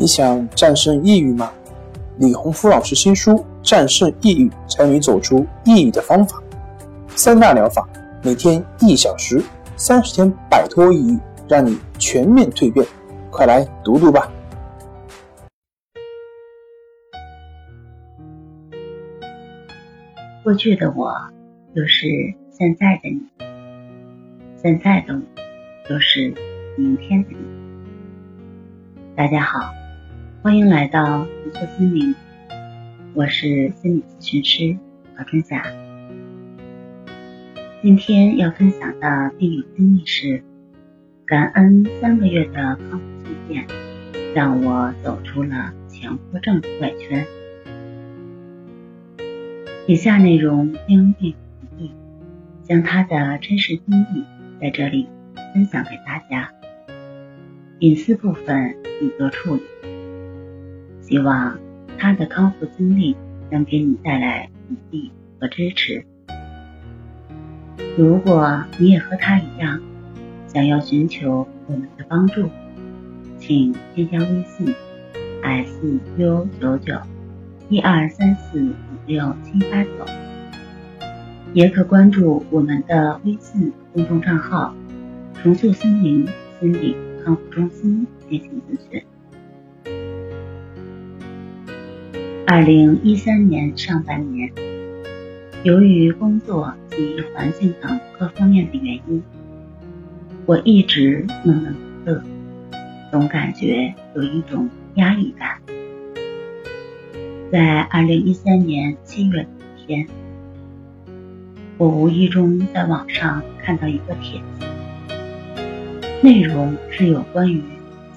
你想战胜抑郁吗？李洪福老师新书《战胜抑郁，教你走出抑郁的方法》，三大疗法，每天一小时，三十天摆脱抑郁，让你全面蜕变。快来读读吧！过去的我，就是现在的你；现在的我，就是明天的你。大家好，欢迎来到独特心灵，我是心理咨询师何春霞。今天要分享的病友经历是：感恩三个月的康复训练，让我走出了强迫症怪圈。以下内容因病不易，将他的真实经历在这里分享给大家，隐私部分已做处理。希望他的康复经历能给你带来鼓励和支持。如果你也和他一样，想要寻求我们的帮助，请添加微信 s u 九九一二三四五。六七八九，也可关注我们的微信公众账号“重塑心灵心理康复中心”进行咨询。二零一三年上半年，由于工作及环境等各方面的原因，我一直闷闷不乐，总感觉有一种压抑感。在二零一三年七月的一天，我无意中在网上看到一个帖子，内容是有关于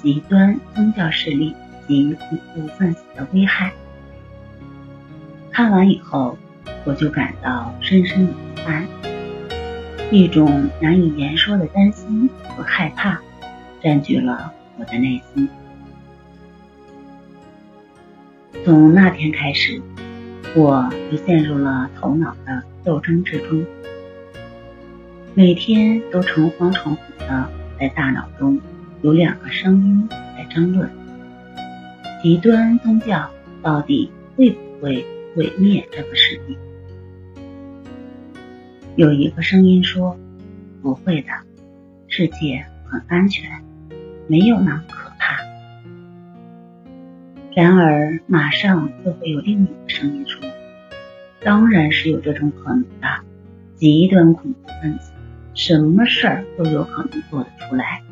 极端宗教势力及恐怖分子的危害。看完以后，我就感到深深的不安，一种难以言说的担心和害怕占据了我的内心。从那天开始，我就陷入了头脑的斗争之中，每天都诚惶诚恐的在大脑中有两个声音在争论：极端宗教到底会不会毁灭这个世界？有一个声音说：“不会的，世界很安全，没有那么可怕。”然而，马上就会有另一个声音说：“当然是有这种可能的，极端恐怖分子什么事儿都有可能做得出来，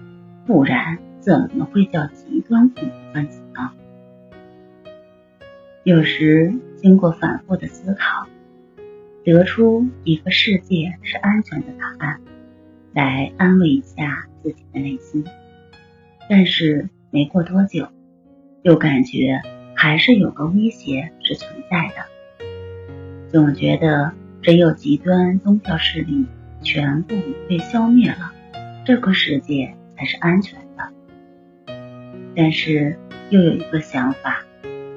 不然怎么会叫极端恐怖分子呢？”有时经过反复的思考，得出一个世界是安全的答案，来安慰一下自己的内心。但是没过多久。又感觉还是有个威胁是存在的，总觉得只有极端宗教势力全部被消灭了，这个世界才是安全的。但是又有一个想法，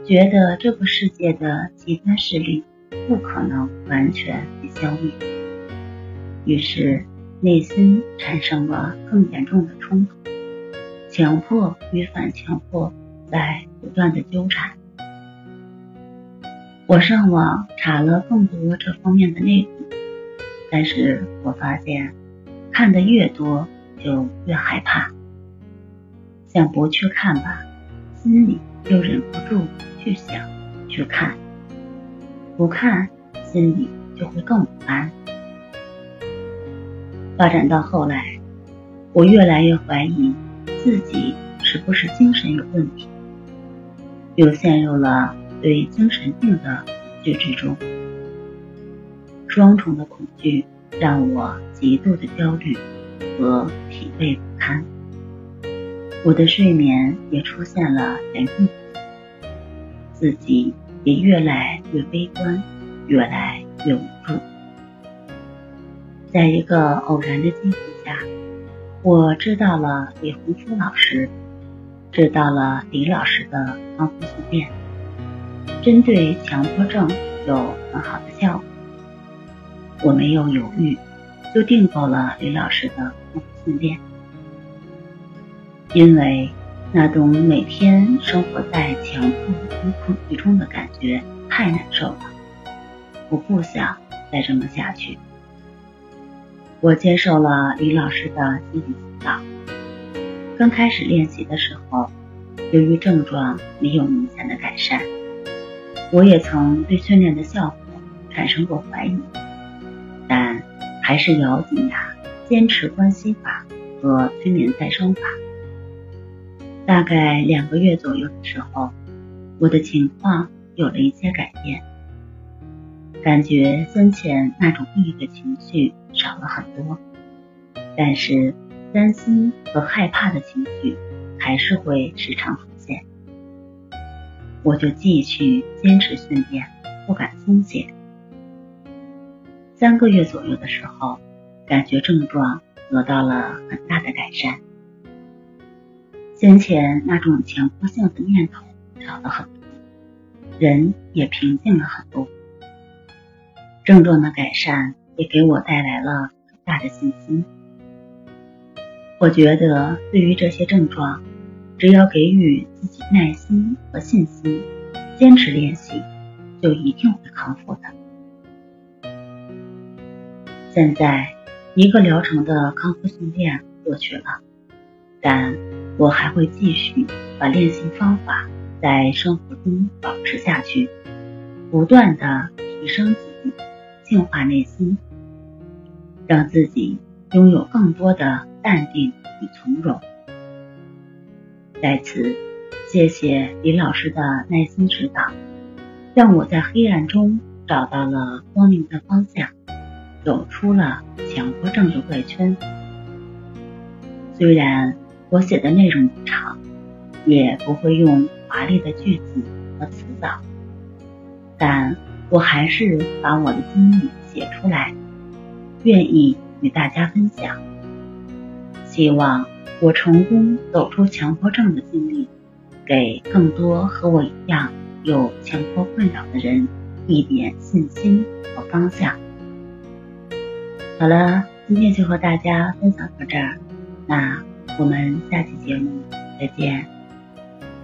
觉得这个世界的极端势力不可能完全被消灭，于是内心产生了更严重的冲突，强迫与反强迫。在不断的纠缠，我上网查了更多这方面的内容，但是我发现看的越多就越害怕，想不去看吧，心里又忍不住去想去看，不看心里就会更不安。发展到后来，我越来越怀疑自己是不是精神有问题。又陷入了对精神病的恐惧之中，双重的恐惧让我极度的焦虑和疲惫不堪，我的睡眠也出现了严重的自己也越来越悲观，越来越无助。在一个偶然的机会下，我知道了李洪福老师。知道了李老师的康复训练，针对强迫症有很好的效果。我没有犹豫，就订购了李老师的康复训练。因为那种每天生活在强迫与恐惧中的感觉太难受了，我不想再这么下去。我接受了李老师的心理辅导。刚开始练习的时候，由于症状没有明显的改善，我也曾对训练的效果产生过怀疑，但还是咬紧牙坚持关系法和催眠再生法。大概两个月左右的时候，我的情况有了一些改变，感觉先前那种抑郁的情绪少了很多，但是。担心和害怕的情绪还是会时常出现，我就继续坚持训练，不敢松懈。三个月左右的时候，感觉症状得到了很大的改善，先前那种强迫性的念头少了很多，人也平静了很多。症状的改善也给我带来了很大的信心。我觉得，对于这些症状，只要给予自己耐心和信心，坚持练习，就一定会康复的。现在，一个疗程的康复训练过去了，但我还会继续把练习方法在生活中保持下去，不断的提升自己，净化内心，让自己拥有更多的。淡定与从容。在此，谢谢李老师的耐心指导，让我在黑暗中找到了光明的方向，走出了强迫症的怪圈。虽然我写的内容不长，也不会用华丽的句子和词藻，但我还是把我的经历写出来，愿意与大家分享。希望我成功走出强迫症的经历，给更多和我一样有强迫困扰的人一点信心和方向。好了，今天就和大家分享到这儿，那我们下期节目再见。